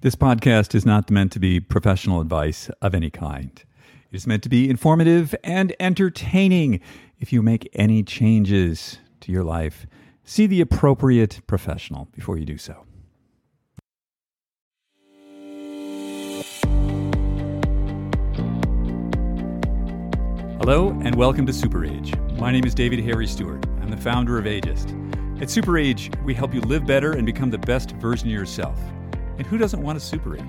This podcast is not meant to be professional advice of any kind. It is meant to be informative and entertaining. If you make any changes to your life, see the appropriate professional before you do so. Hello, and welcome to Super Age. My name is David Harry Stewart. I'm the founder of Ageist. At Super Age, we help you live better and become the best version of yourself. And who doesn't want a super age?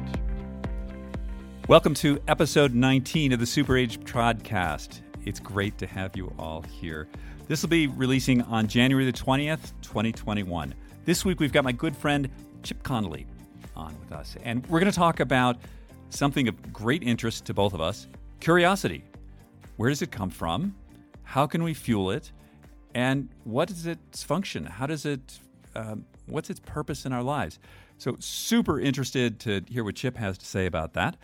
Welcome to episode 19 of the Super Age Podcast. It's great to have you all here. This will be releasing on January the 20th, 2021. This week we've got my good friend Chip Conley on with us, and we're going to talk about something of great interest to both of us curiosity. Where does it come from? How can we fuel it? And what is its function? How does it, um, what's its purpose in our lives? So, super interested to hear what Chip has to say about that.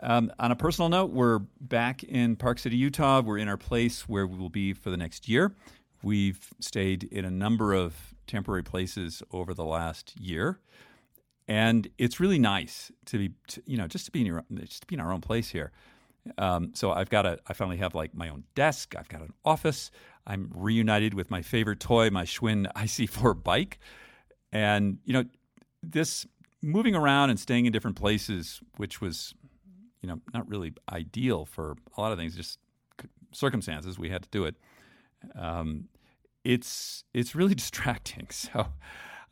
Um, on a personal note, we're back in Park City, Utah. We're in our place where we will be for the next year. We've stayed in a number of temporary places over the last year, and it's really nice to be, to, you know, just to be in your, just to be in our own place here. Um, so I've got a, I finally have like my own desk. I've got an office. I'm reunited with my favorite toy, my Schwinn IC4 bike, and you know, this moving around and staying in different places, which was, you know, not really ideal for a lot of things, just circumstances. We had to do it. Um, it's it's really distracting. So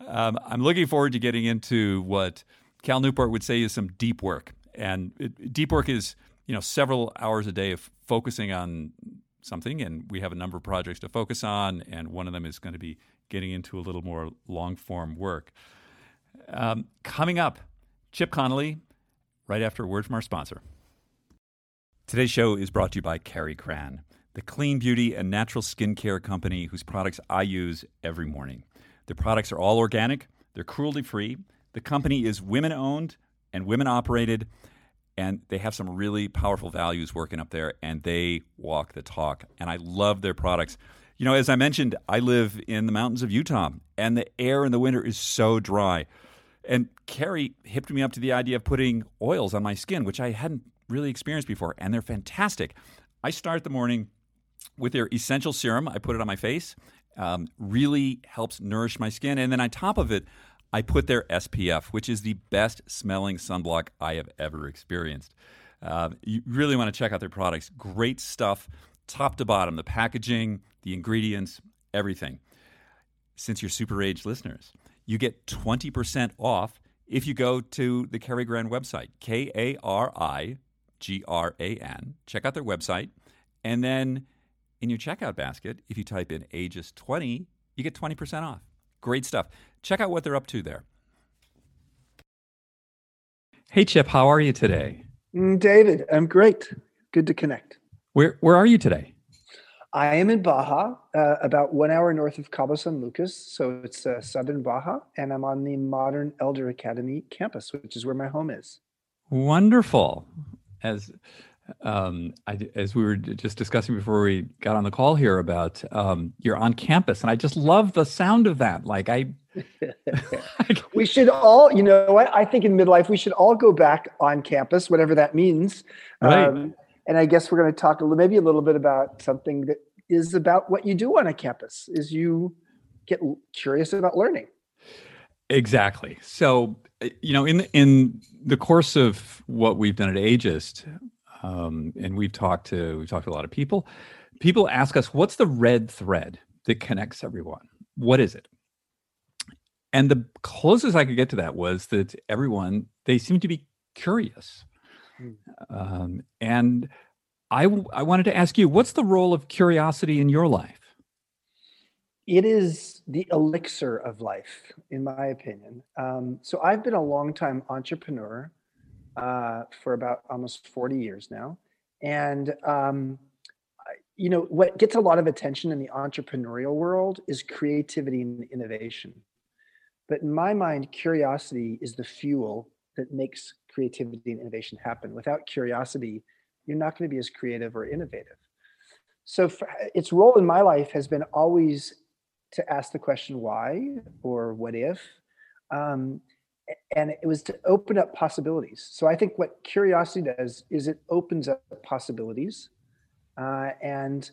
um, I'm looking forward to getting into what Cal Newport would say is some deep work. And it, deep work is you know several hours a day of focusing on something, and we have a number of projects to focus on, and one of them is going to be getting into a little more long form work. Um, coming up, Chip Conley, right after a word from our sponsor. Today's show is brought to you by Kari Gran, the clean beauty and natural skincare company whose products I use every morning. Their products are all organic, they're cruelty free. The company is women owned and women operated, and they have some really powerful values working up there, and they walk the talk. And I love their products. You know, as I mentioned, I live in the mountains of Utah, and the air in the winter is so dry. And Kari hipped me up to the idea of putting oils on my skin, which I hadn't really experienced before, and they're fantastic. I start the morning with their essential serum. I put it on my face. Um, really helps nourish my skin, and then on top of it, I put their SPF, which is the best smelling sunblock I have ever experienced. Uh, you really want to check out their products. Great stuff, top to bottom. The packaging, the ingredients, everything. Since you're super age listeners, you get 20% off if you go to the Kari Gran website, K A R I G R A N. Check out their website. And then in your checkout basket, if you type in ages 20, you get 20% off. Great stuff. Check out what they're up to there. Hey, Chip, how are you today? Mm, David, I'm great. Good to connect. Where, where are you today? I am in Baja, uh, about one hour north of Cabo San Lucas. So it's uh, southern Baja, and I'm on the Modern Elder Academy campus, which is where my home is. Wonderful. As um, I, as we were just discussing before we got on the call here about um, you're on campus, and I just love the sound of that. Like I, we should all, you know, what I think in midlife we should all go back on campus, whatever that means. Right. Um, and I guess we're going to talk a little, maybe a little bit about something that is about what you do on a campus. Is you get curious about learning. Exactly. So, uh, you know, in in the course of what we've done at Ageist, um, and we've talked to we've talked to a lot of people. People ask us, "What's the red thread that connects everyone? What is it?" And the closest I could get to that was that everyone they seem to be curious. Um, and I, I wanted to ask you, what's the role of curiosity in your life? It is the elixir of life, in my opinion. Um, so I've been a long time entrepreneur uh, for about almost 40 years now. And, um, you know, what gets a lot of attention in the entrepreneurial world is creativity and innovation. But in my mind, curiosity is the fuel that makes creativity and innovation happen. Without curiosity, you're not going to be as creative or innovative. So for, its role in my life has been always to ask the question why or what if. Um, and it was to open up possibilities. So I think what curiosity does is it opens up possibilities, uh, and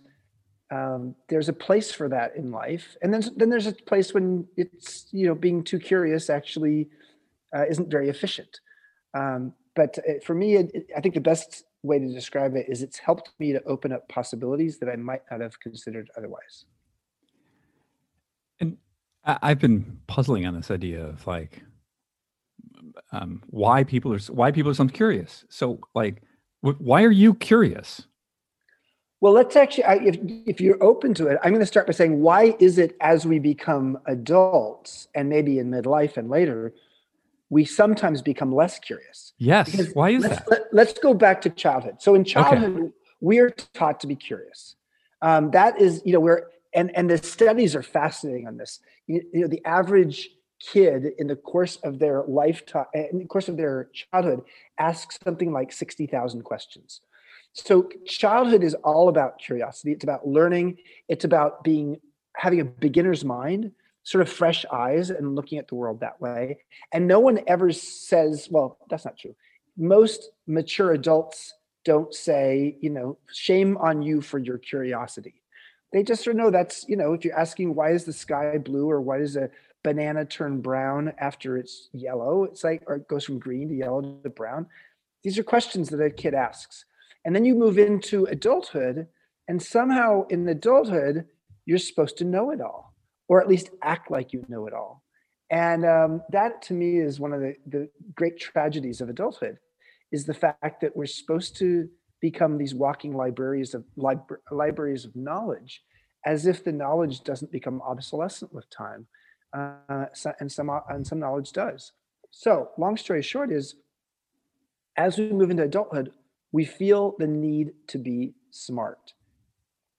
um, there's a place for that in life. And then then there's a place when it's you know being too curious actually uh, isn't very efficient. Um, but uh, for me, it, it, I think the best way to describe it is it's helped me to open up possibilities that I might not have considered otherwise. And I've been puzzling on this idea of like um, why people are why people are so curious. So, like, why are you curious? Well, let's actually, I, if if you're open to it, I'm going to start by saying, why is it as we become adults and maybe in midlife and later, we sometimes become less curious? Yes. Because why is let's, that? Let, let's go back to childhood. So in childhood, okay. we're taught to be curious. Um, that is, you know, we're and and the studies are fascinating on this. You, you know, the average kid in the course of their lifetime, in the course of their childhood, asks something like sixty thousand questions. So childhood is all about curiosity. It's about learning. It's about being having a beginner's mind, sort of fresh eyes, and looking at the world that way. And no one ever says, "Well, that's not true." Most mature adults don't say, you know, shame on you for your curiosity they just sort of know that's you know if you're asking why is the sky blue or why does a banana turn brown after it's yellow it's like or it goes from green to yellow to brown these are questions that a kid asks and then you move into adulthood and somehow in adulthood you're supposed to know it all or at least act like you know it all. And um, that to me is one of the, the great tragedies of adulthood is the fact that we're supposed to become these walking libraries of libra- libraries of knowledge as if the knowledge doesn't become obsolescent with time uh, so, and some and some knowledge does. So long story short is as we move into adulthood we feel the need to be smart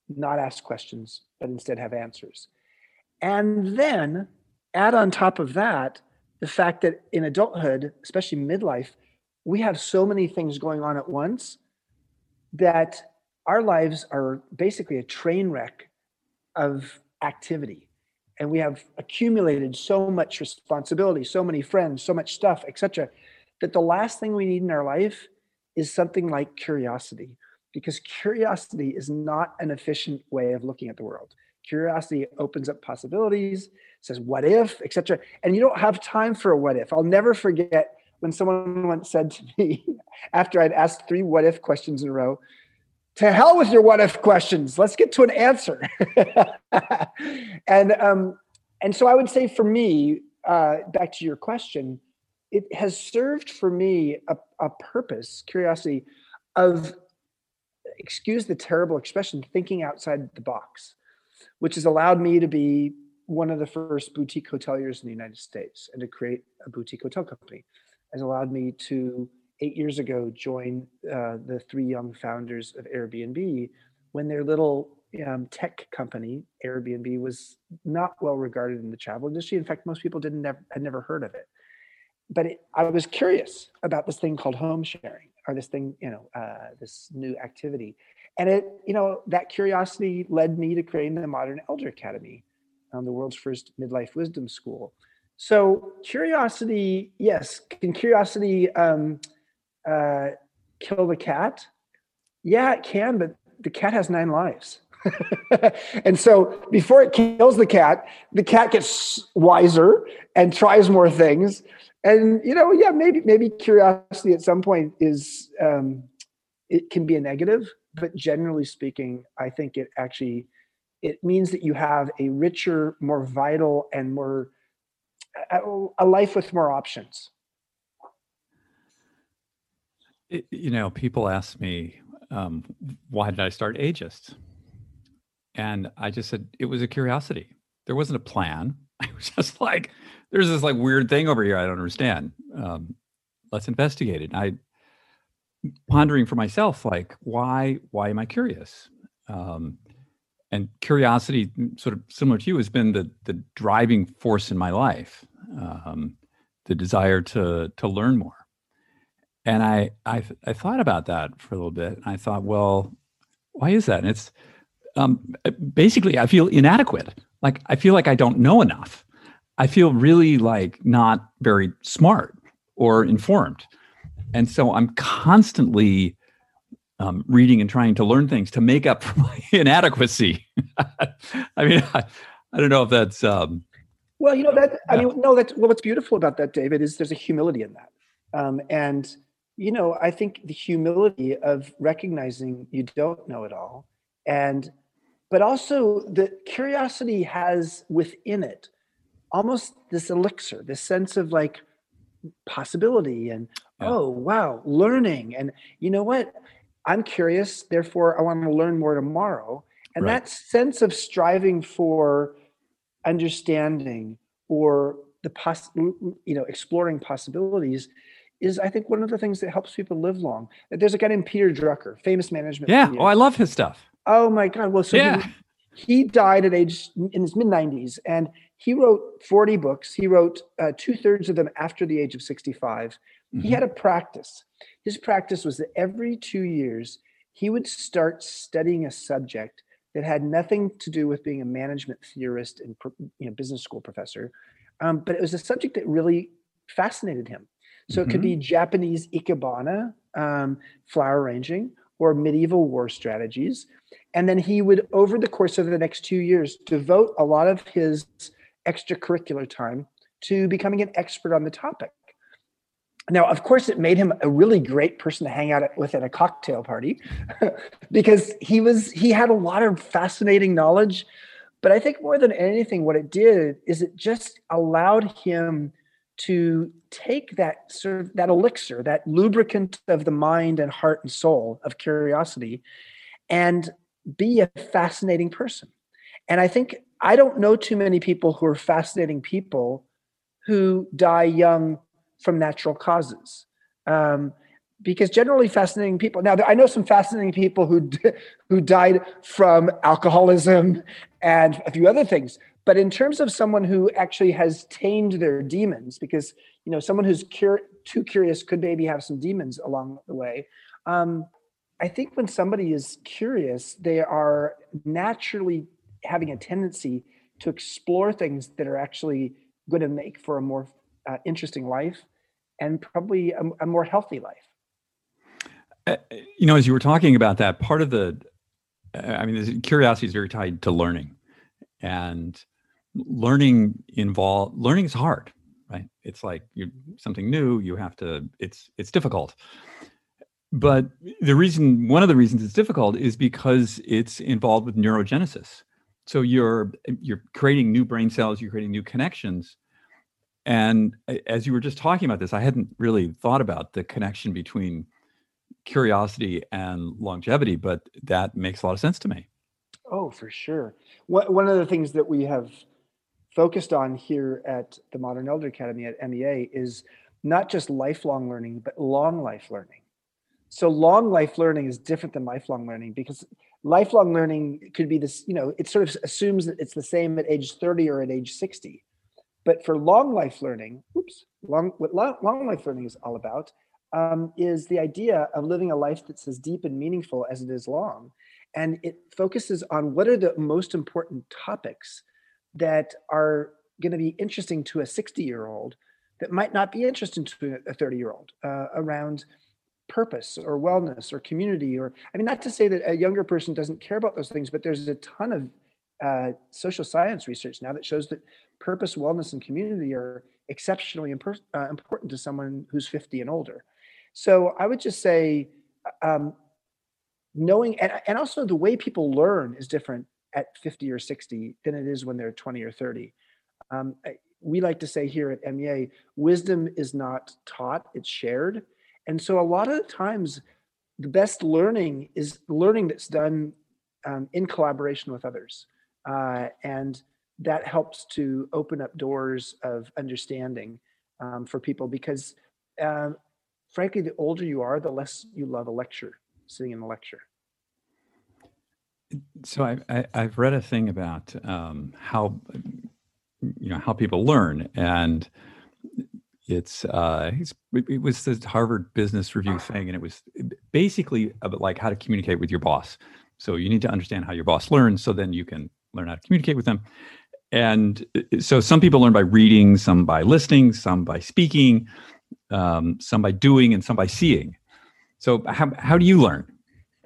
not ask questions but instead have answers and then add on top of that the fact that in adulthood especially midlife we have so many things going on at once that our lives are basically a train wreck of activity. And we have accumulated so much responsibility so many friends so much stuff etc that the last thing we need in our life is something like curiosity because curiosity is not an efficient way of looking at the world curiosity opens up possibilities says what if etc and you don't have time for a what if i'll never forget when someone once said to me after I'd asked three what if questions in a row, to hell with your what if questions. Let's get to an answer. and um, and so I would say for me, uh, back to your question, it has served for me a, a purpose, curiosity, of excuse the terrible expression, thinking outside the box, which has allowed me to be one of the first boutique hoteliers in the United States and to create a boutique hotel company has allowed me to eight years ago join uh, the three young founders of Airbnb when their little um, tech company Airbnb was not well regarded in the travel industry. In fact, most people didn't never, had never heard of it. But it, I was curious about this thing called home sharing, or this thing, you know, uh, this new activity, and it, you know, that curiosity led me to creating the Modern Elder Academy, um, the world's first midlife wisdom school. So curiosity, yes, can curiosity um, uh, kill the cat? Yeah, it can, but the cat has nine lives. and so before it kills the cat, the cat gets wiser and tries more things. And you know, yeah, maybe maybe curiosity at some point is um, it can be a negative, but generally speaking, I think it actually it means that you have a richer, more vital, and more a, life with more options. It, you know, people ask me, um, why did I start Ageist? And I just said, it was a curiosity. There wasn't a plan. I was just like, there's this like weird thing over here I don't understand. Um, let's investigate it. And I pondering for myself, like, why, why am I curious? Um, and curiosity, sort of similar to you, has been the the driving force in my life. Um, the desire to to learn more. And I, I I thought about that for a little bit. And I thought, well, why is that? And it's um, basically I feel inadequate. Like I feel like I don't know enough. I feel really like not very smart. or informed. And so I'm constantly um, reading and trying to learn things to make up for my inadequacy. I mean, I, I, don't know if that's. Um, well, you know that. I mean, no. That's well. What's beautiful about that, David, is there's a humility in that, um, and you know, I think the humility of recognizing you don't know it all, and but also the curiosity has within it almost this elixir, this sense of like possibility and yeah. oh wow, learning, and you know what I'm curious, therefore I want to learn more tomorrow. And right. that sense of striving for understanding or the poss you know exploring possibilities is I think one of the things that helps people live long. There's a guy named Peter Drucker, famous management. Yeah. Oh, I love his stuff. Oh my God. Well, so yeah. he, he died at age in his mid 90s and he wrote 40 books. He wrote uh, two thirds of them after the age of 65. Mm-hmm. He had a practice. His practice was that every two years, he would start studying a subject that had nothing to do with being a management theorist and you know, business school professor, um, but it was a subject that really fascinated him. So mm-hmm. it could be mm-hmm. Japanese ikebana, um, flower arranging, or medieval war strategies. And then he would, over the course of the next two years, devote a lot of his extracurricular time to becoming an expert on the topic. Now, of course, it made him a really great person to hang out with at a cocktail party because he was he had a lot of fascinating knowledge. But I think more than anything, what it did is it just allowed him to take that sort of that elixir, that lubricant of the mind and heart and soul of curiosity, and be a fascinating person. And I think I don't know too many people who are fascinating people who die young from natural causes. Um, because generally fascinating people now i know some fascinating people who who died from alcoholism and a few other things but in terms of someone who actually has tamed their demons because you know someone who's cur- too curious could maybe have some demons along the way um, i think when somebody is curious they are naturally having a tendency to explore things that are actually going to make for a more uh, interesting life and probably a, a more healthy life. Uh, you know, as you were talking about that, part of the, uh, I mean, curiosity is very tied to learning, and learning involve learning is hard, right? It's like you something new. You have to. It's it's difficult. But the reason, one of the reasons it's difficult is because it's involved with neurogenesis. So you're you're creating new brain cells, you're creating new connections, and as you were just talking about this, I hadn't really thought about the connection between curiosity and longevity, but that makes a lot of sense to me. Oh, for sure. One of the things that we have focused on here at the Modern Elder Academy at MEA is not just lifelong learning, but long life learning. So, long life learning is different than lifelong learning because lifelong learning could be this, you know, it sort of assumes that it's the same at age 30 or at age 60. But for long life learning, oops, long, what long life learning is all about um, is the idea of living a life that's as deep and meaningful as it is long. And it focuses on what are the most important topics that are going to be interesting to a 60 year old that might not be interesting to a 30 year old uh, around purpose or wellness or community or i mean not to say that a younger person doesn't care about those things but there's a ton of uh, social science research now that shows that purpose, wellness, and community are exceptionally uh, important to someone who's 50 and older. So I would just say, uh, um, knowing, and, and also the way people learn is different at 50 or 60 than it is when they're 20 or 30. Um, we like to say here at MEA, wisdom is not taught, it's shared. And so a lot of the times, the best learning is learning that's done um, in collaboration with others. Uh, and that helps to open up doors of understanding um, for people because uh, frankly the older you are the less you love a lecture sitting in a lecture so I, I, have read a thing about um, how you know how people learn and it's uh it's, it was the harvard business review thing and it was basically about like how to communicate with your boss so you need to understand how your boss learns so then you can learn how to communicate with them and uh, so some people learn by reading, some by listening, some by speaking. um, some by doing, and some by seeing. So, how, how do you learn?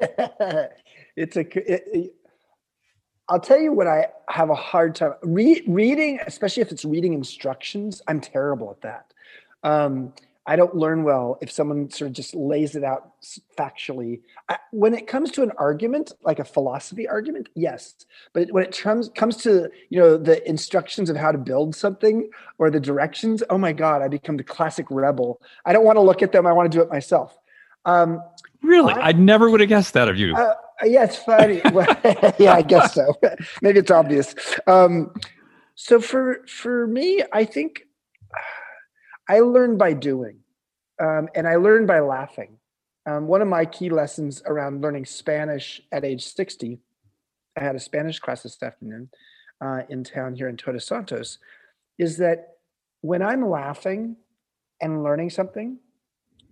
it's a. It, it, I'll tell you what I have a hard time Re- reading, especially if it's reading instructions. I'm terrible at that. Um, I don't learn well if someone sort of just lays it out factually. I, when it comes to an argument, like a philosophy argument, yes. But when it comes comes to you know the instructions of how to build something or the directions, oh my god, I become the classic rebel. I don't want to look at them. I want to do it myself. Um, really, I, I, never would have guessed that of you. Uh, yeah, it's funny. yeah, I guess so. Maybe it's obvious. Um, so for for me, I think I learn by doing, um, and I learn by laughing. Um, one of my key lessons around learning Spanish at age 60, I had a Spanish class this afternoon uh, in town here in Todos Santos, is that when I'm laughing and learning something,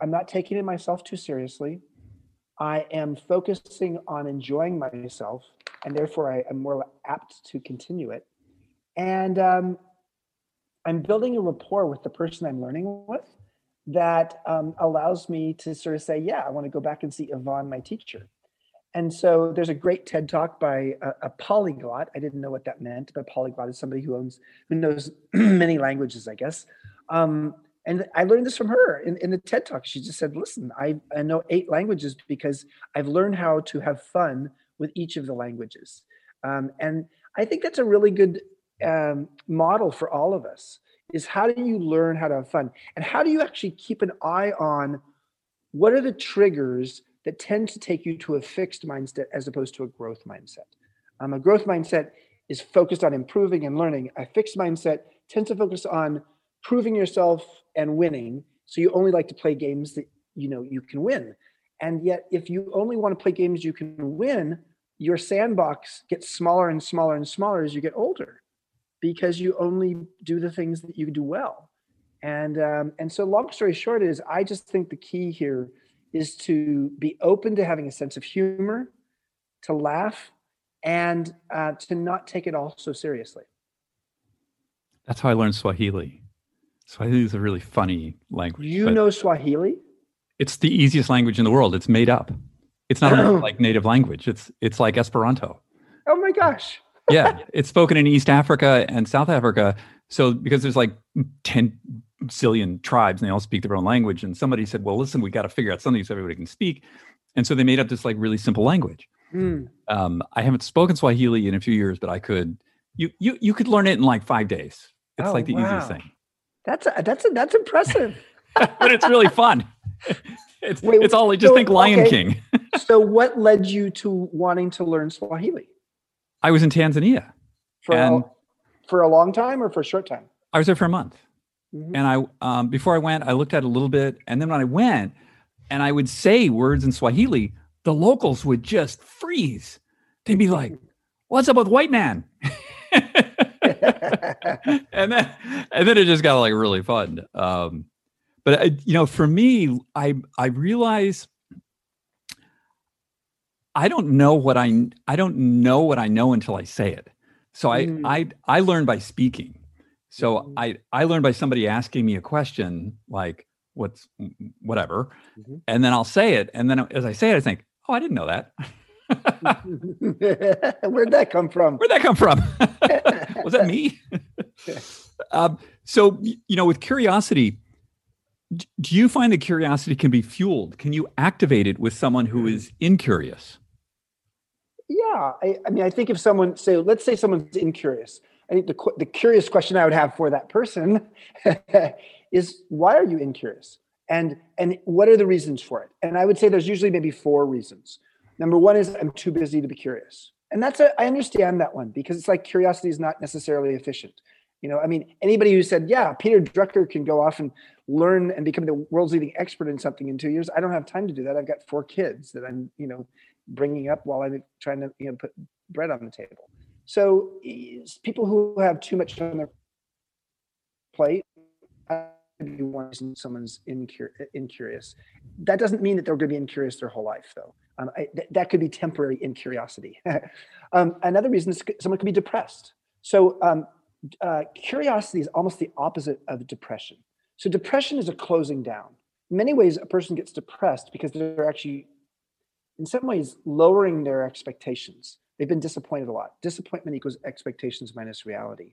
I'm not taking it myself too seriously. I am focusing on enjoying myself, and therefore I am more apt to continue it. And um, I'm building a rapport with the person I'm learning with that um, allows me to sort of say, yeah, I want to go back and see Yvonne, my teacher. And so there's a great TED talk by a, a, polyglot. I didn't know what that meant, but polyglot is somebody who owns, who knows many languages, I guess. Um, and I learned this from her in, in the TED talk. She just said, listen, I, I know eight languages because I've learned how to have fun with each of the languages. Um, and I think that's a really good um, model for all of us is how do you learn how to have fun? And how do you actually keep an eye on what are the triggers that tend to take you to a fixed mindset as opposed to a growth mindset? Um, a growth mindset is focused on improving and learning. A fixed mindset tends to focus on proving yourself and winning. So you only like to play games that you know you can win. And yet if you only want to play games you can win your sandbox gets smaller and smaller and smaller as you get older because you only do the things that you do well. And um, and so long story short is I just think the key here is to be open to having a sense of humor, to laugh, and uh, to not take it all so seriously. That's how I learned Swahili. Swahili is a really funny language. You know Swahili? It's the easiest language in the world. It's made up. It's not like native language. It's it's like Esperanto. Oh my gosh yeah, it's spoken in East Africa and South Africa. So because there's like 10 zillion tribes and they all speak their own language. And somebody said, well, listen, we got to figure out something so everybody can speak. And so they made up this like really simple language. Mm. Um, I haven't spoken Swahili in a few years, but I could, you, you, you could learn it in like five days. It's oh, like the wow. easiest thing. That's, a, that's, a, that's impressive. but it's really fun. It's, Wait, it's all, like just so, think Lion okay. King. so what led you to wanting to learn Swahili? I was in Tanzania. For, and a, for a long time or for a short time? I was there for a month. Mm-hmm. And I, um, before I went, I looked at it a little bit. And then when I went and I would say words in Swahili, the locals would just freeze. They'd be like, what's up with white man? and then, and then it just got like really fun. Um, but I, uh, you know, for me, I, I realize I don't know what I I don't know what I know until I say it. So I mm. I I learn by speaking. So mm-hmm. I I learn by somebody asking me a question like what's whatever, mm-hmm. and then I'll say it, and then as I say it, I think, oh, I didn't know that. Where'd that come from? Where'd that come from? Was that me? um, so you know, with curiosity, do you find that curiosity can be fueled? Can you activate it with someone who mm. incurious? Yeah, I, I, mean, I think if someone say, let's say someone's incurious, I think the the curious question I would have for that person is, why are you incurious, and and what are the reasons for it? And I would say there's usually maybe four reasons. Number one is I'm too busy to be curious, and that's a I understand that one because it's like curiosity is not necessarily efficient. You know, I mean, anybody who said, yeah, Peter Drucker can go off and learn and become the world's leading expert in something in two years. I don't have time to do that. I've got four kids that I'm, you know, bringing up while I'm trying to you know put bread on the table. So people who have too much on their plate, be one someone's incur- incurious. That doesn't mean that they're going to be incurious their whole life, though. Um, I, th- that could be temporary incuriosity. um, another reason is someone could be depressed. So um, uh, curiosity is almost the opposite of depression. So depression is a closing down. In many ways, a person gets depressed because they're actually, in some ways, lowering their expectations. They've been disappointed a lot. Disappointment equals expectations minus reality.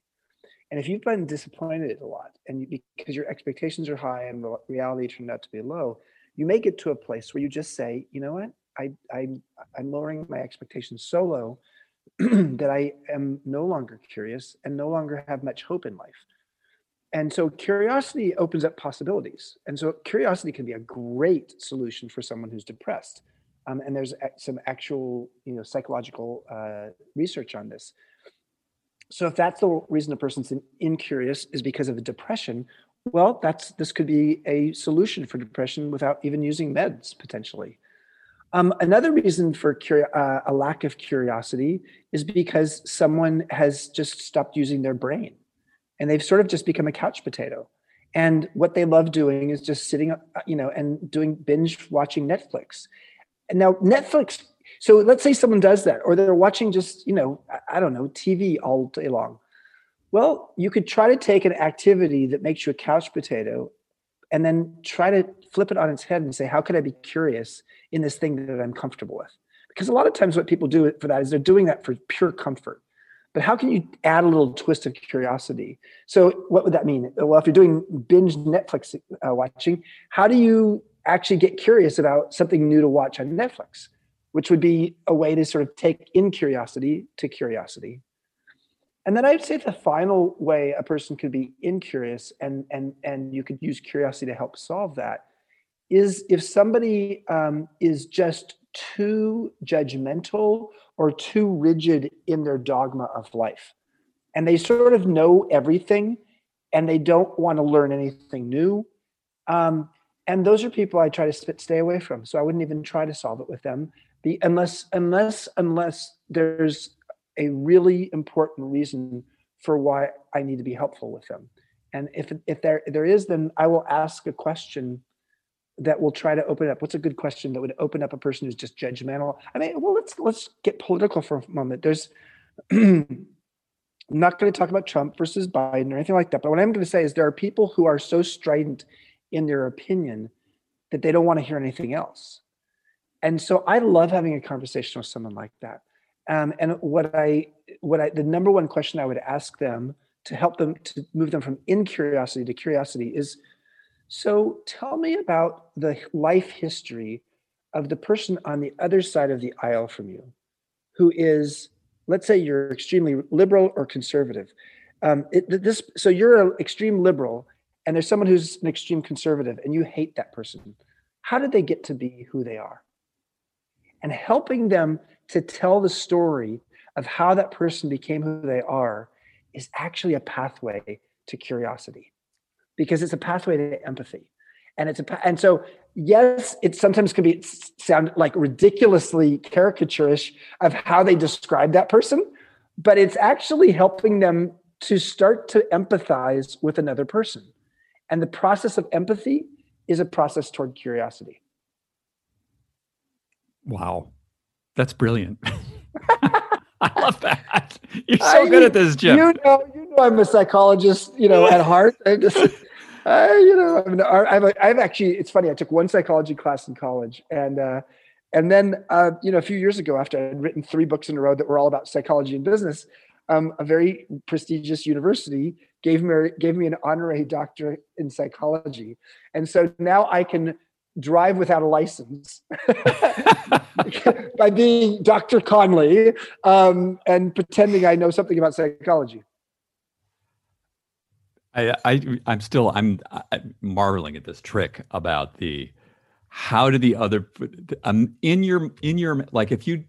And if you've been disappointed a lot, and you, because your expectations are high and reality turned out to be low, you may get to a place where you just say, you know what, I, I I'm lowering my expectations so low that I am no longer curious and no longer have much hope in life. And so curiosity opens up possibilities. And so curiosity can be a great solution for someone who's depressed. Um, and there's some actual, you know, psychological uh, research on this. So if that's the reason a person's incurious is because of a depression, well, that's this could be a solution for depression without even using meds potentially. Um, another reason for curi- uh, a lack of curiosity is because someone has just stopped using their brain and they've sort of just become a couch potato. And what they love doing is just sitting, uh, you know, and doing binge watching Netflix. And now Netflix. So let's say someone does that, or they're watching just, you know, I don't know, TV all day long. Well, you could try to take an activity that makes you a couch potato and then try to flip it on its head and say, how could I be curious in this thing that I'm comfortable with? Because a lot of times what people do for that is they're doing that for pure comfort. But how can you add a little twist of curiosity? So what would that mean? Well, if you're doing binge Netflix uh, watching, how do you actually get curious about something new to watch on Netflix? Which would be a way to sort of take in curiosity to curiosity. And then I'd say the final way a person could be incurious and and and you could use curiosity to help solve that is if somebody um, is just too judgmental or too rigid in their dogma of life. And they sort of know everything and they don't want to learn anything new. Um, and those are people I try to stay away from. So I wouldn't even try to solve it with them. The, unless unless unless there's a really important reason for why I need to be helpful with them. And if if there there is, then I will ask a question that will try to open up what's a good question that would open up a person who's just judgmental? I mean well let's let's get political for a moment. There's i'm not going to talk about trump versus biden or anything like that but what i'm going to say is there are people who are so strident in their opinion that they don't want to hear anything else. And so i love having a conversation with someone like that. Um, and what i what i the number one question i would ask them to help them to move them from incuriosity to curiosity is so tell me about the life history of the person on the other side of the aisle from you, who is, let's say you're extremely liberal or conservative. Um, it, this, so you're an extreme liberal, and there's someone who's an extreme conservative, and you hate that person. How did they get to be who they are? And helping them to tell the story of how that person became who they are is actually a pathway to curiosity because it's a pathway to empathy and it's a and so yes it sometimes can be sound like ridiculously caricaturish of how they describe that person but it's actually helping them to start to empathize with another person and the process of empathy is a process toward curiosity wow that's brilliant I love that. You're so I, good at this, Jim. You know, you know, I'm a psychologist. You know, at heart. I just, I, you know, I mean, I've, I've actually, it's funny. I took one psychology class in college, and uh, and then, uh, you know, a few years ago, after I'd written three books in a row that were all about psychology and business, um, a very prestigious university gave me gave me an honorary doctorate in psychology, and so now I can drive without a license by being Dr. Conley um, and pretending I know something about psychology. I, I I'm still I'm, I'm marveling at this trick about the how did the other um in your in your like if you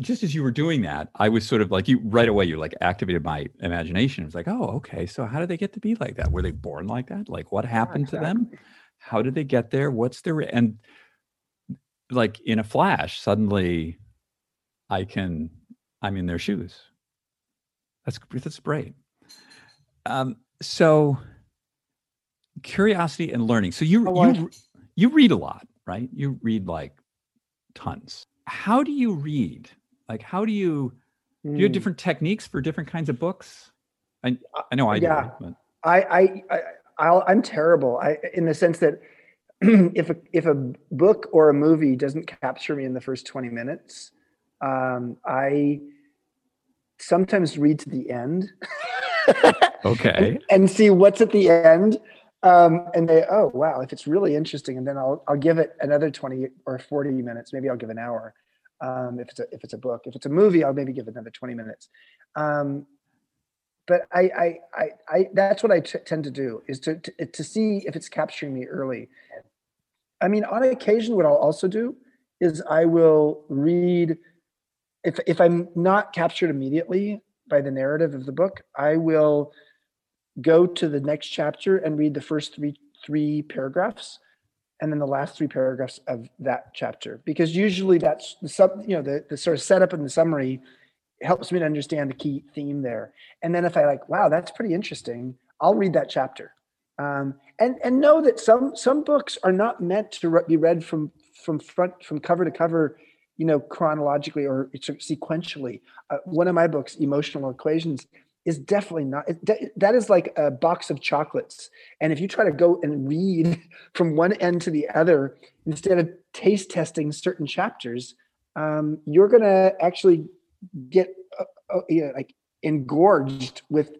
just as you were doing that I was sort of like you right away you like activated my imagination. It was like oh okay so how did they get to be like that? Were they born like that? Like what happened yeah, exactly. to them? How did they get there? What's their and like in a flash suddenly I can I'm in their shoes. That's that's great. Um, so curiosity and learning. So you oh, you you read a lot, right? You read like tons. How do you read? Like how do you mm. do you have hmm. different techniques for different kinds of books? I I know I yeah. do. But. I, I i am terrible. I in the sense that if a, if a book or a movie doesn't capture me in the first 20 minutes, um, I sometimes read to the end. okay. And, and, see what's at the end. Um, and they, oh wow, if it's really interesting, and then I'll I'll give it another 20 or 40 minutes. Maybe I'll give an hour. Um, if it's a if it's a book. If it's a movie, I'll maybe give another 20 minutes. Um, but I, I, I, I, that's what I t- tend to do is to, to, to see if it's capturing me early. I mean, on occasion, what I'll also do is I will read, if, if I'm not captured immediately by the narrative of the book, I will go to the next chapter and read the first three, three paragraphs and then the last three paragraphs of that chapter, because usually that's the sub, you know, the, the sort of setup and the summary helps me to understand the key theme there. And then if I like, wow, that's pretty interesting, I'll read that chapter. Um, and and know that some some books are not meant to re- be read from from front from cover to cover, you know, chronologically or sequentially. Uh, one of my books, Emotional Equations, is definitely not. That is like a box of chocolates. And if you try to go and read from one end to the other instead of taste testing certain chapters, um, you're going to actually get uh, uh, you know, like engorged with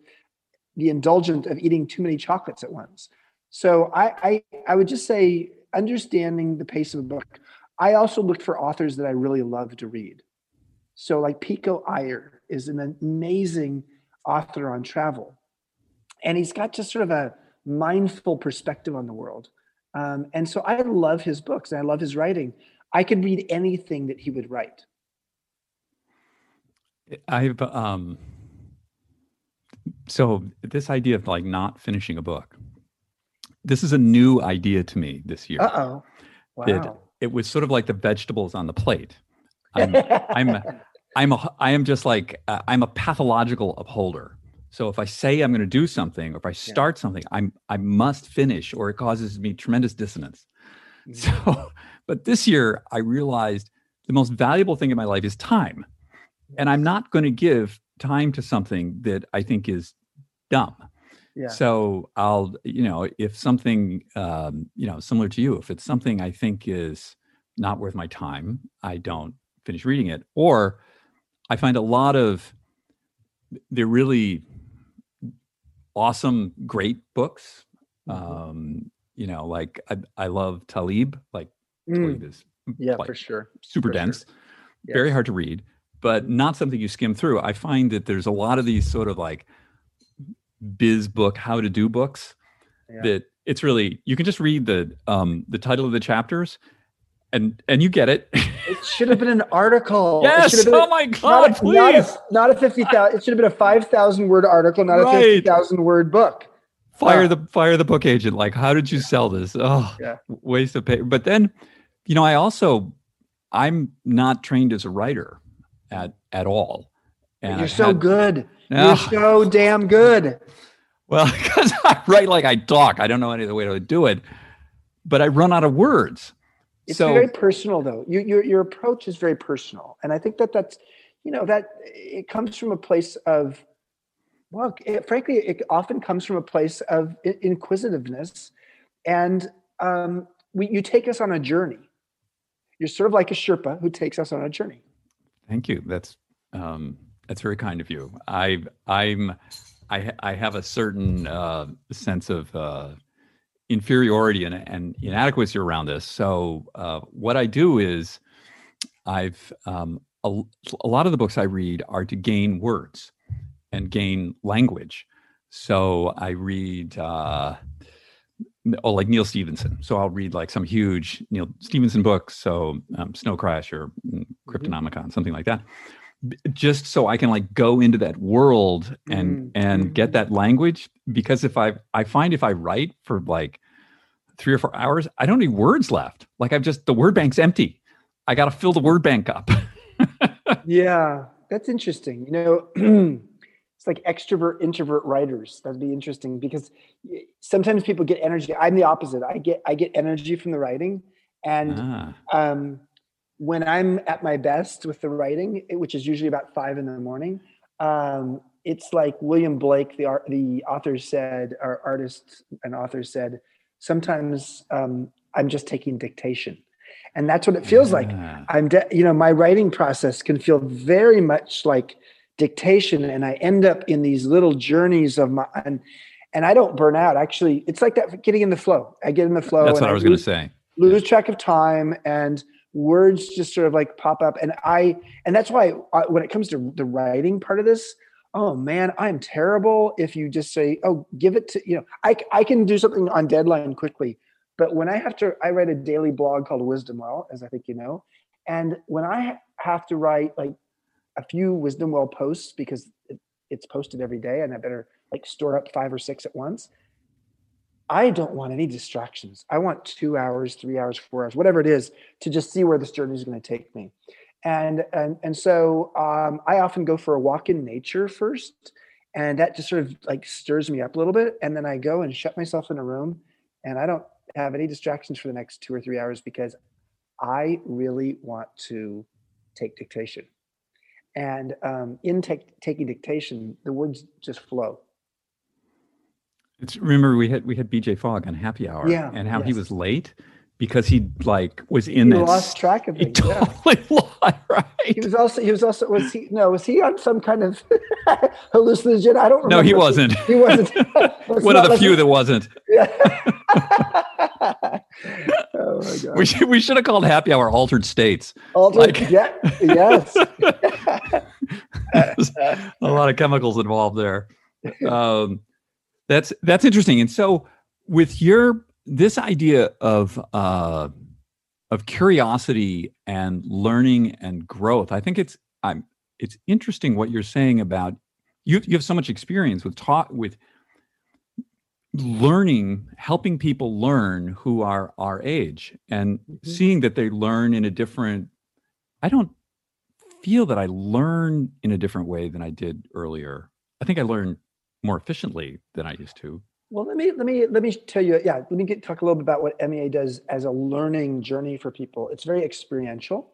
the indulgence of eating too many chocolates at once. So I, I, I would just say understanding the pace of a book. I also looked for authors that I really love to read. So like Pico Iyer is an amazing author on travel, and he's got just sort of a mindful perspective on the world. Um, and so I love his books and I love his writing. I could read anything that he would write. I've um so this idea of like not finishing a book. This is a new idea to me this year. Uh-oh. Wow. It, it was sort of like the vegetables on the plate. I'm I'm I'm a, I am just like uh, I'm a pathological upholder. So if I say I'm going to do something or if I start yeah. something, I'm I must finish or it causes me tremendous dissonance. Mm-hmm. So but this year I realized the most valuable thing in my life is time and I'm not going to give time to something that I think is dumb. Yeah. So I'll, you know, if something, um, you know, similar to you, if it's something I think is not worth my time, I don't finish reading it. Or I find a lot of they're really awesome, great books. Mm-hmm. Um, you know, like I, I love Taleb. Like mm. Taleb is yeah, like for sure, super for dense, sure. Yes. very hard to read but not something you skim through. I find that there's a lot of these sort of like biz book, how to do books yeah. that it's really you can just read the um the title of the chapters and and you get it. it should have been an article. Yes. Oh my god! Not a, please. Not a, not a fifty thousand. It should have been a five thousand word article, not right. a fifty thousand word book. Fire uh, the fire the book agent. Like, how did you sell this? Oh, yeah. waste of paper. But then, you know, I also I'm not trained as a writer at at all. And You're so had, good. You're so damn good. Well, because I write like I talk. I don't know any other way to do it, but I run out of words. It's so, very personal, though. You, your your approach is very personal, and I think that that's you know that it comes from a place of well, it, frankly, it often comes from a place of inquisitiveness, and um, we, you take us on a journey. You're sort of like a Sherpa who takes us on a journey. Thank you. That's um, that's very kind of you. I I'm I I have a certain uh, sense of uh, inferiority and, and inadequacy around this. So uh, what I do is I've um, a, a lot of the books I read are to gain words and gain language. So I read uh, oh, like Neal Stephenson. So I'll read like some huge Neal Stephenson books. So um, Snow Crash or mm, Cryptonomicon, mm-hmm. something like that. Just so I can like go into that world and mm-hmm. and get that language. Because if I I find if I write for like three or four hours, I don't need words left. Like I've just the word bank's empty. I got to fill the word bank up. yeah, that's interesting. You know. it's like extrovert introvert writers that'd be interesting because sometimes people get energy i'm the opposite i get i get energy from the writing and ah. um, when i'm at my best with the writing which is usually about five in the morning um, it's like William Blake, the art, the author said, our artist and author said, sometimes um, I'm just taking dictation, and that's what it feels yeah. like. I'm, de- you know, my writing process can feel very much like dictation, and I end up in these little journeys of my and and I don't burn out. Actually, it's like that getting in the flow. I get in the flow. That's what I was going to say. Lose track of time and words just sort of like pop up. And i and that's why I, when it comes to the writing part of this oh man i'm terrible if you just say oh give it to you know i, I can do something on deadline quickly. But when i have to i write a daily blog called wisdom well as i think you know. And when i have to write like a few wisdom well posts because it, it's posted every day and i better like store up five or six at once I don't want any distractions. I want two hours, three hours, four hours, whatever it is, to just see where this journey is going to take me. And and and so um, I often go for a walk in nature first, and that just sort of like stirs me up a little bit. And then I go and shut myself in a room, and I don't have any distractions for the next two or three hours because I really want to take dictation. And um, in take, taking dictation, the words just flow it's remember we had we had BJ Fogg on Happy Hour, yeah, and how yes. he was late because he like was in he that lost track of it. He totally yeah. lost, right? He was also he was also was he no was he on some kind of hallucinogen? I don't remember. No, he wasn't. He, wasn't. One of the few that wasn't. Yeah. oh my god. We should we should have called Happy Hour Altered States. Altered, like, yeah, yes. a lot of chemicals involved there. Um, that's that's interesting. And so with your this idea of uh, of curiosity and learning and growth, I think it's I'm it's interesting what you're saying about you you have so much experience with taught with learning helping people learn who are our age and mm-hmm. seeing that they learn in a different i don't feel that i learn in a different way than i did earlier i think i learn more efficiently than I used to. Well, let me let me let me tell you. Yeah, let me get, talk a little bit about what MEA does as a learning journey for people. It's very experiential,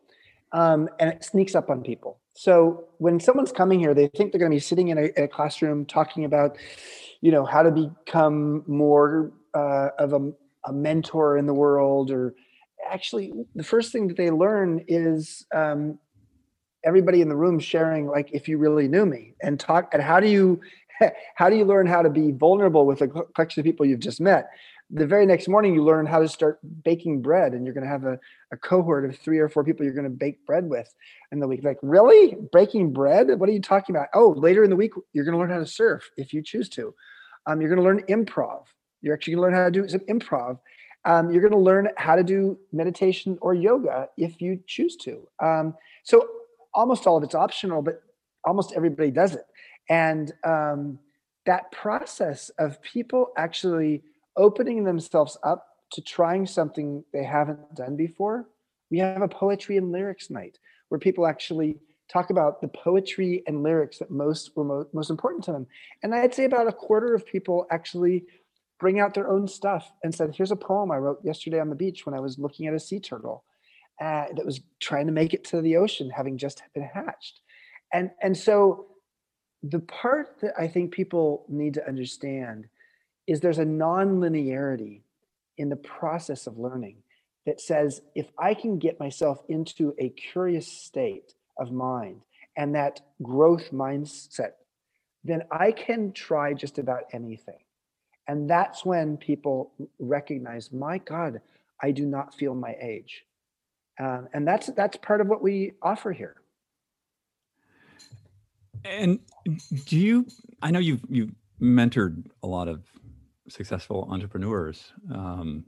um, and it sneaks up on people. So when someone's coming here, they think they're going to be sitting in a, in a, classroom talking about, you know, how to become more uh, of a, a, mentor in the world, or actually, the first thing that they learn is um, everybody in the room sharing, like, if you really knew me, and talk. And how do you how do you learn how to be vulnerable with a collection of people you've just met? The very next morning, you learn how to start baking bread, and you're going to have a, a cohort of three or four people you're going to bake bread with in the week. Like, really? Baking bread? What are you talking about? Oh, later in the week, you're going to learn how to surf if you choose to. Um, you're going to learn improv. You're actually going to learn how to do some improv. Um, you're going to learn how to do meditation or yoga if you choose to. Um, so almost all of it's optional, but almost everybody does it. And um, that process of people actually opening themselves up to trying something they haven't done before. We have a poetry and lyrics night where people actually talk about the poetry and lyrics that most were mo- most important to them. And I'd say about a quarter of people actually bring out their own stuff and said, "Here's a poem I wrote yesterday on the beach when I was looking at a sea turtle uh, that was trying to make it to the ocean, having just been hatched." And and so the part that I think people need to understand is there's a non-linearity in the process of learning that says if I can get myself into a curious state of mind and that growth mindset, then I can try just about anything. And that's when people recognize, my God, I do not feel my age. Um, and that's that's part of what we offer here. And do you? I know you've you've mentored a lot of successful entrepreneurs. Um,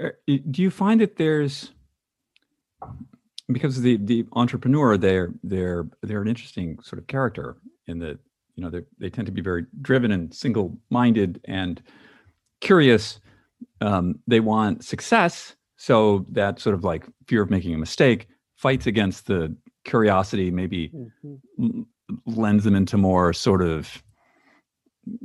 er, do you find that there's because the the entrepreneur they're they're they're an interesting sort of character in that you know they they tend to be very driven and single minded and curious. Um, they want success, so that sort of like fear of making a mistake fights against the curiosity maybe mm-hmm. lends them into more sort of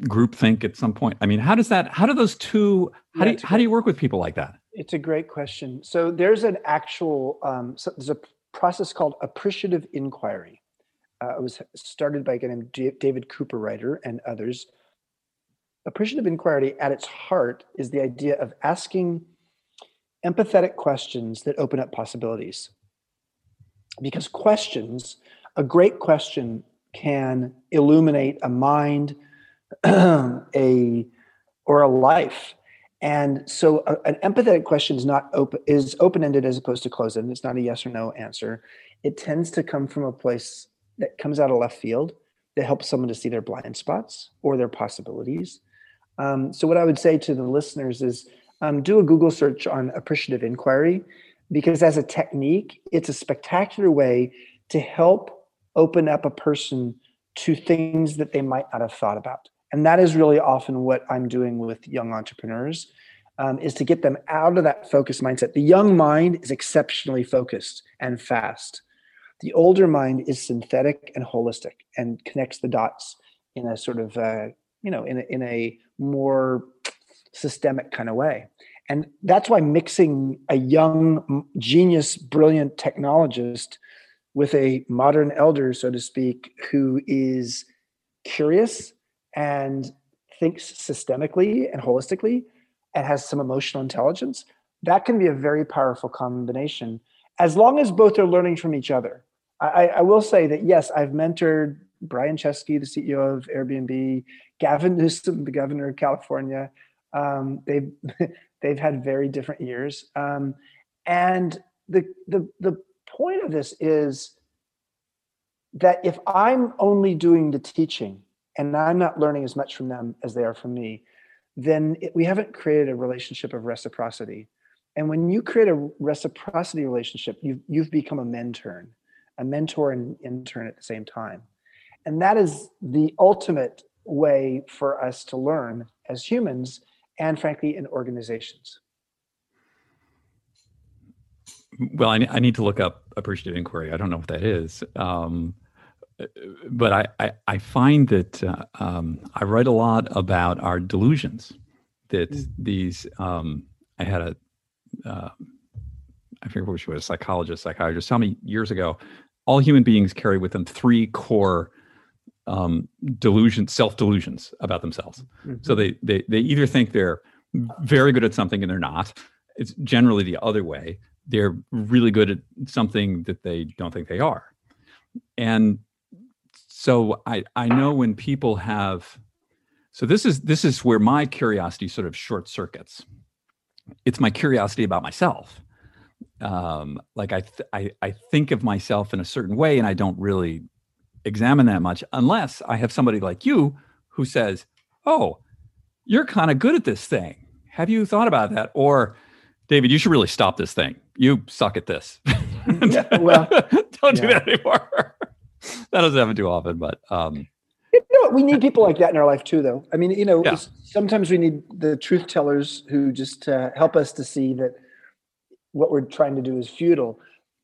groupthink at some point? I mean, how does that? How do those two? How yeah, do you, how do you work with people like that? It's a great question. So there's an actual um, so there's a process called appreciative inquiry, Uh, it was started by a guy named David Cooperrider and others. Appreciative inquiry at its heart is the idea of asking empathetic questions that open up possibilities. Because questions, a great question can illuminate a mind, a or a life. And so a, an empathetic question is not open is open-ended as opposed to closed-ended. It's not a yes or no answer. It tends to come from a place that comes out of left field that helps someone to see their blind spots or their possibilities. Um, so what I would say to the listeners is um, do a Google search on appreciative inquiry because as a technique, it's a spectacular way to help open up a person to things that they might not have thought about. And that is really often what i'm doing with young entrepreneurs um, is to get them out of that focused mindset. The young mind is exceptionally focused and fast. The older mind is synthetic and holistic and connects the dots in a sort of uh, you know in a, in a more systemic kind of way and that's why mixing a young genius brilliant technologist with a modern elder so to speak who is curious and thinks systemically and holistically and has some emotional intelligence, that can be a very powerful combination as long as both are learning from each other. I, I will say that yes, I've mentored Brian Chesky, the CEO of Airbnb, Gavin Newsom, the governor of California. Um, they've they've had very different years, um, and the the the point of this is that if I'm only doing the teaching and I'm not learning as much from them as they are from me, then it, we haven't created a relationship of reciprocity. And when you create a reciprocity relationship, you've, you've become a mentor, a mentor and intern at the same time. And that is the ultimate way for us to learn as humans and frankly in organizations. Well, I, I need to look up appreciative inquiry. I don't know what that is. Um, but I, I, I, find that uh, um, I write a lot about our delusions. That mm. these, um, I had a, uh, I forget which was a psychologist, psychiatrist, tell me years ago, all human beings carry with them three core um, delusions, self delusions about themselves. Mm-hmm. So they, they they either think they're very good at something and they're not. It's generally the other way. They're really good at something that they don't think they are. And so I I know when people have so this is this is where my curiosity sort of short circuits. It's my curiosity about myself. Um, like I, th- I I think of myself in a certain way, and I don't really examine that much unless I have somebody like you who says, "Oh, you're kind of good at this thing. Have you thought about that?" Or, David, you should really stop this thing. You suck at this. yeah, well, don't yeah. do that anymore. that doesn't happen too often, but um, you know, we need people like that in our life too, though. I mean, you know, yeah. sometimes we need the truth tellers who just uh, help us to see that what we're trying to do is futile.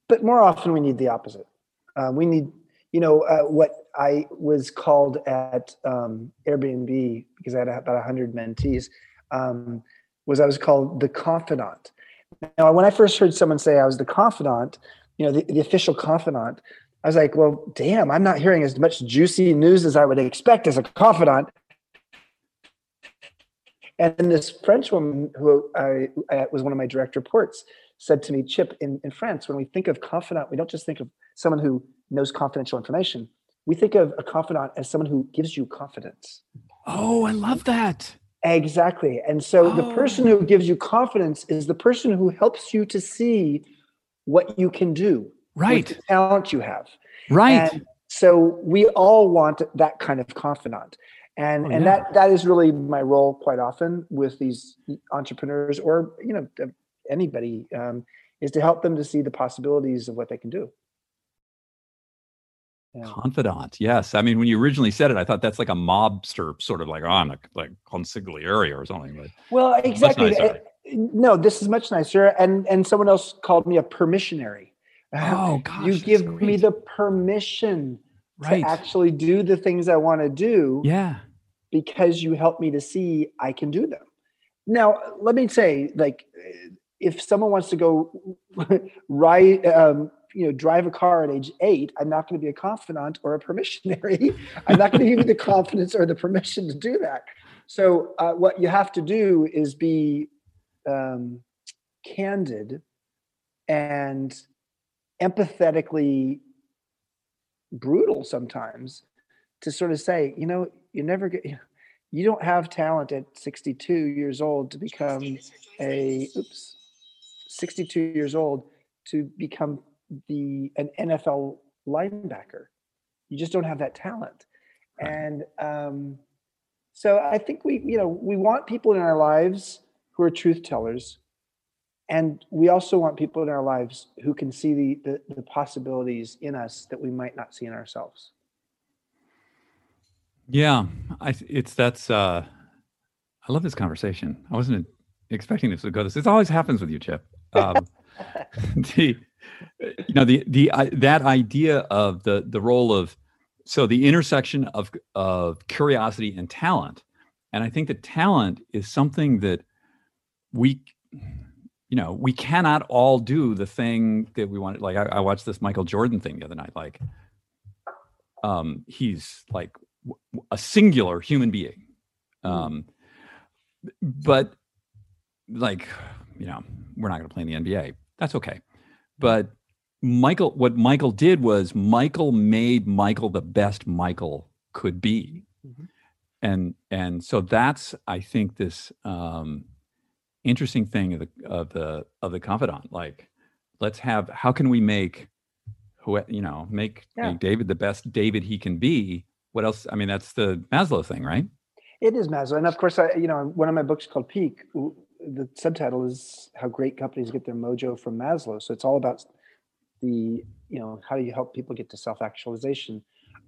But more often, we need the opposite. Uh, we need, you know, uh, what I was called at um, Airbnb because I had about hundred mentees. Um, was I was called the confidant. Now, when I first heard someone say I was the confidant, you know, the, the official confidant, I was like, well, damn, I'm not hearing as much juicy news as I would expect as a confidant. And then this French woman who I, I, was one of my direct reports said to me, Chip, in, in France, when we think of confidant, we don't just think of someone who knows confidential information. We think of a confidant as someone who gives you confidence. Oh, I love that. Exactly. And so oh. the person who gives you confidence is the person who helps you to see what you can do right talent you have right and so we all want that kind of confidant and oh, and yeah. that that is really my role quite often with these entrepreneurs or you know anybody um, is to help them to see the possibilities of what they can do yeah. confidant yes i mean when you originally said it i thought that's like a mobster sort of like on oh, like consigliere or something but well exactly no this is much nicer and and someone else called me a permissionary Oh, gosh, you give me the permission right. to actually do the things I want to do. Yeah. Because you help me to see I can do them. Now, let me say, like, if someone wants to go write, um, you know drive a car at age eight i'm not going to be a confidant or a permissionary i'm not going to give you the confidence or the permission to do that. So uh, what you have to do is be um, candid and empathetically brutal sometimes to sort of say you know you never get you don't have talent at 62 years old to become a oops 62 years old to become the an NFL linebacker. You just don't have that talent. And um, so I think we, you know, we want people in our lives who are truth tellers. And we also want people in our lives who can see the, the, the possibilities in us that we might not see in ourselves. Yeah, I, it's that's. Uh, I love this conversation. I wasn't expecting this to go this. This always happens with you, Chip. Um, the, you know the the uh, that idea of the the role of so the intersection of of curiosity and talent. And i think that talent is something that we you know we cannot all do the thing that we want. Like I, I watched this michael jordan thing the other night like um he's like a singular human being. Hmm. um but like you know we're not going to play in the nba that's okay but Michael, what Michael did was Michael made Michael the best Michael could be. Mm-hmm. And and so that's I think this um, interesting thing of the of the of the confidant. Like, let's have how can we make who you know make, yeah. make David the best David he can be? What else? I mean, that's the Maslow thing, right? It is Maslow, and of course, I you know one of my books called Peak the subtitle is how great companies get their mojo from Maslow. So it's all about the, you know, how do you help people get to self-actualization?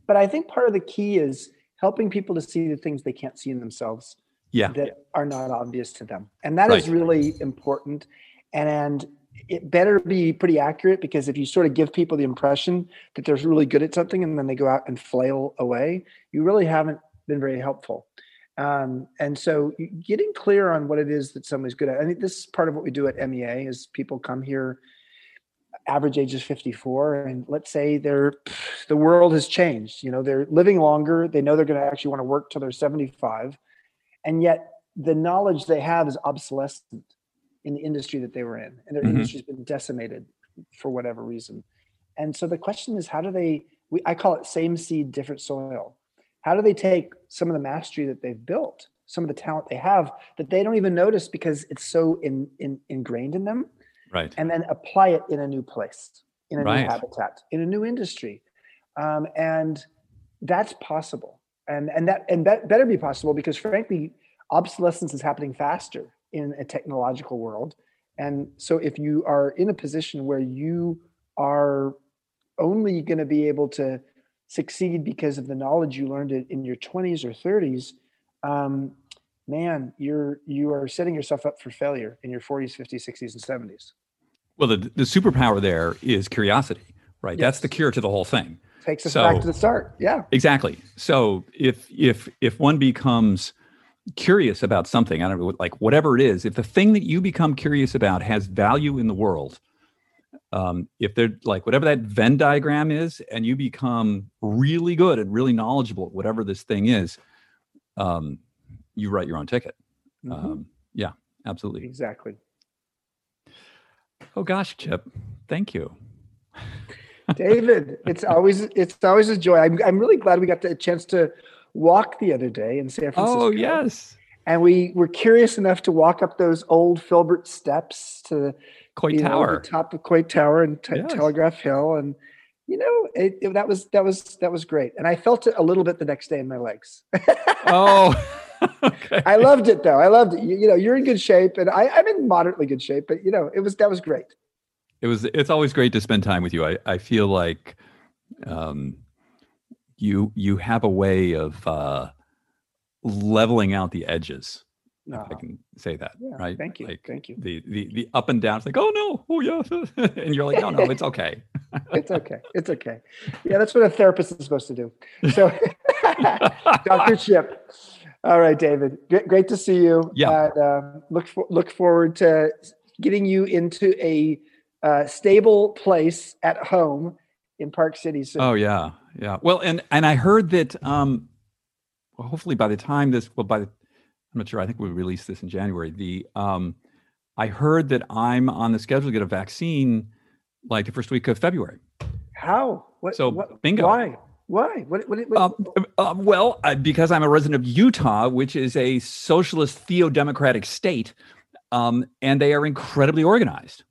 But I think part of the key is helping people to see the things they can't see in themselves yeah. that are not obvious to them. And that right. is really important. And, and it better be pretty accurate because if you sort of give people the impression that they're really good at something and then they go out and flail away, you really haven't been very helpful. Um, and so getting clear on what it is that somebody's good at. I think this is part of what we do at MEA is people come here, average age is 54. And let's say they're, the world has changed, you know, they're living longer. They know they're going to actually want to work till they're 75. And yet the knowledge they have is obsolescent in the industry that they were in. And their mm-hmm. industry's been decimated for whatever reason. And so the question is, how do they, we, I call it same seed, different soil how do they take some of the mastery that they've built some of the talent they have that they don't even notice because it's so in, in, ingrained in them? Right. And then apply it in a new place in a right. new habitat in a new industry. Um, and that's possible. And and that and that better be possible because frankly obsolescence is happening faster in a technological world. And so if you are in a position where you are only going to be able to succeed because of the knowledge you learned in your 20s or 30s um, man you're you are setting yourself up for failure in your 40s 50s 60s and 70s well the, the superpower there is curiosity right? Yes. that's the cure to the whole thing. Takes us so, back to the start yeah. Exactly. So if if if one becomes curious about something i don't know like whatever it is if the thing that you become curious about has value in the world um, if they're like whatever that Venn diagram is, and you become really good and really knowledgeable at whatever this thing is, um, you write your own ticket. Mm-hmm. Um, yeah, absolutely. Exactly. Oh gosh, Chip, thank you. David, it's always it's always a joy. I'm I'm really glad we got the chance to walk the other day in San Francisco. Oh yes. And we were curious enough to walk up those old filbert steps to Coit Tower, know, the top of Coit Tower and yes. Telegraph Hill, and you know it, it, that was that was that was great. And I felt it a little bit the next day in my legs. oh, okay. I loved it though. I loved it. You, you, know, you're in good shape, and I, I'm in moderately good shape. But you know, it was that was great. It was. It's always great to spend time with you. I I feel like, um, you you have a way of uh, leveling out the edges no. I can say that, yeah, right? Thank you. Like thank you. The the the up and down. It's like, oh no, oh yeah, and you're like, no, no, it's okay. it's okay. It's okay. Yeah, that's what a therapist is supposed to do. So, Dr. Chip. All right, David. Great, great to see you. Yeah. And, uh, look for, look forward to getting you into a uh, stable place at home in Park City. Soon. Oh yeah, yeah. Well, and and I heard that um, well, hopefully by the time this, well, by the, I'm not sure. I think we release this in January. The um, I heard that I'm on the schedule to get a vaccine like the first week of February. How? What, so what, bingo. Why? Why? What? What? what? Um, uh, well, uh, because I'm a resident of Utah, which is a socialist theo-democratic state, um, and they are incredibly organized.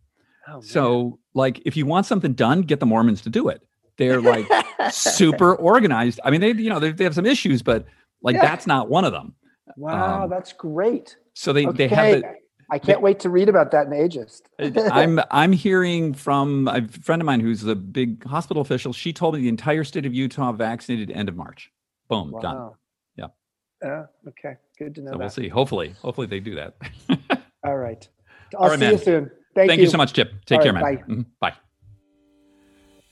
Oh, so, like, if you want something done, get the Mormons to do it. They're like super organized. I mean, they you know they, they have some issues, but like yeah. that's not one of them. Wow, um, that's great. So they okay. they have the I can't wait to read about that in Ageist. I'm I'm hearing from a friend of mine who's a big hospital official. She told me the entire state of Utah vaccinated end of March. Boom, wow. done. Yeah. Uh, okay, good to know. So that. we'll see. Hopefully, hopefully they do that. All right. I'll All right, see man. you soon. Thank, Thank you. you. so much, Chip. Take All care, right, man. Bye. Mm-hmm. Bye.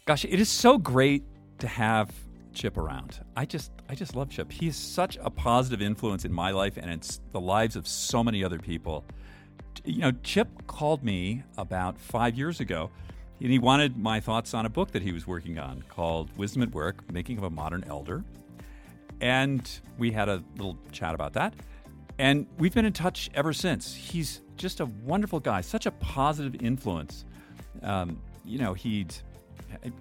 Gosh, it is so great to have Chip around. I just I just love Chip. He's such a positive influence in my life and it's the lives of so many other people you know, Chip called me about five years ago, and he wanted my thoughts on a book that he was working on called Wisdom at Work Making of a Modern Elder. And we had a little chat about that. And we've been in touch ever since. He's just a wonderful guy, such a positive influence. Um, you know, he'd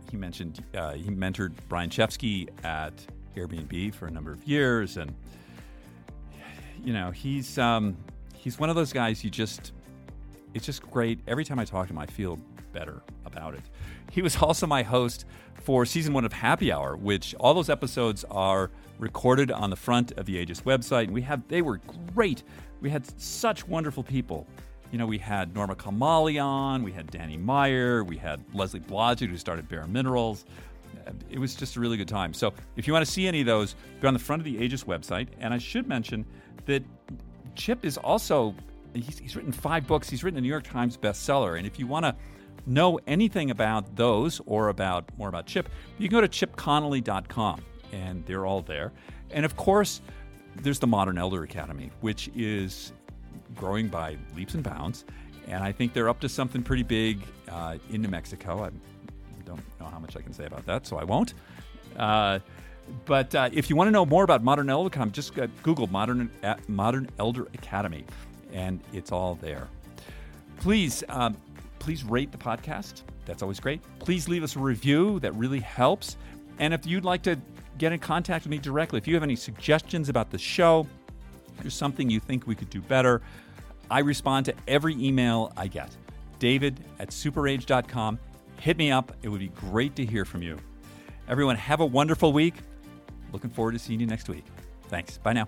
he mentioned uh, he mentored Brian Chesky at Airbnb for a number of years, and you know he's um, he's one of those guys you just it's just great. Every time I talk to him, I feel better about it. He was also my host for season one of Happy Hour, which all those episodes are recorded on the front of the Ageist website. And we have they were great. We had such wonderful people. You know, we had Norma Kamali on, we had Danny Meyer, we had Leslie Blodgett, who started Bare Minerals. It was just a really good time. So if you want to see any of those, go on the front of the Ageist website. And I should mention that Chip is also he's, he's written five books. He's written a New York Times bestseller. And if you want to know anything about those or about more about Chip, you can go to chipconley.com and they're all there. And of course, there's the Modern Elder Academy, which is growing by leaps and bounds. And I think they're up to something pretty big uh, in New Mexico. I don't know how much I can say about that, so I won't. Uh, but uh, if you want to know more about Modern Elder Academy, just Google Modern uh, Modern Elder Academy, and it's all there. Please, um, please rate the podcast. That's always great. Please leave us a review. That really helps. And if you'd like to get in contact with me directly, if you have any suggestions about the show, there's something you think we could do better, I respond to every email I get. David at superage.com. Hit me up. It would be great to hear from you. Everyone, have a wonderful week. Looking forward to seeing you next week. Thanks. Bye now.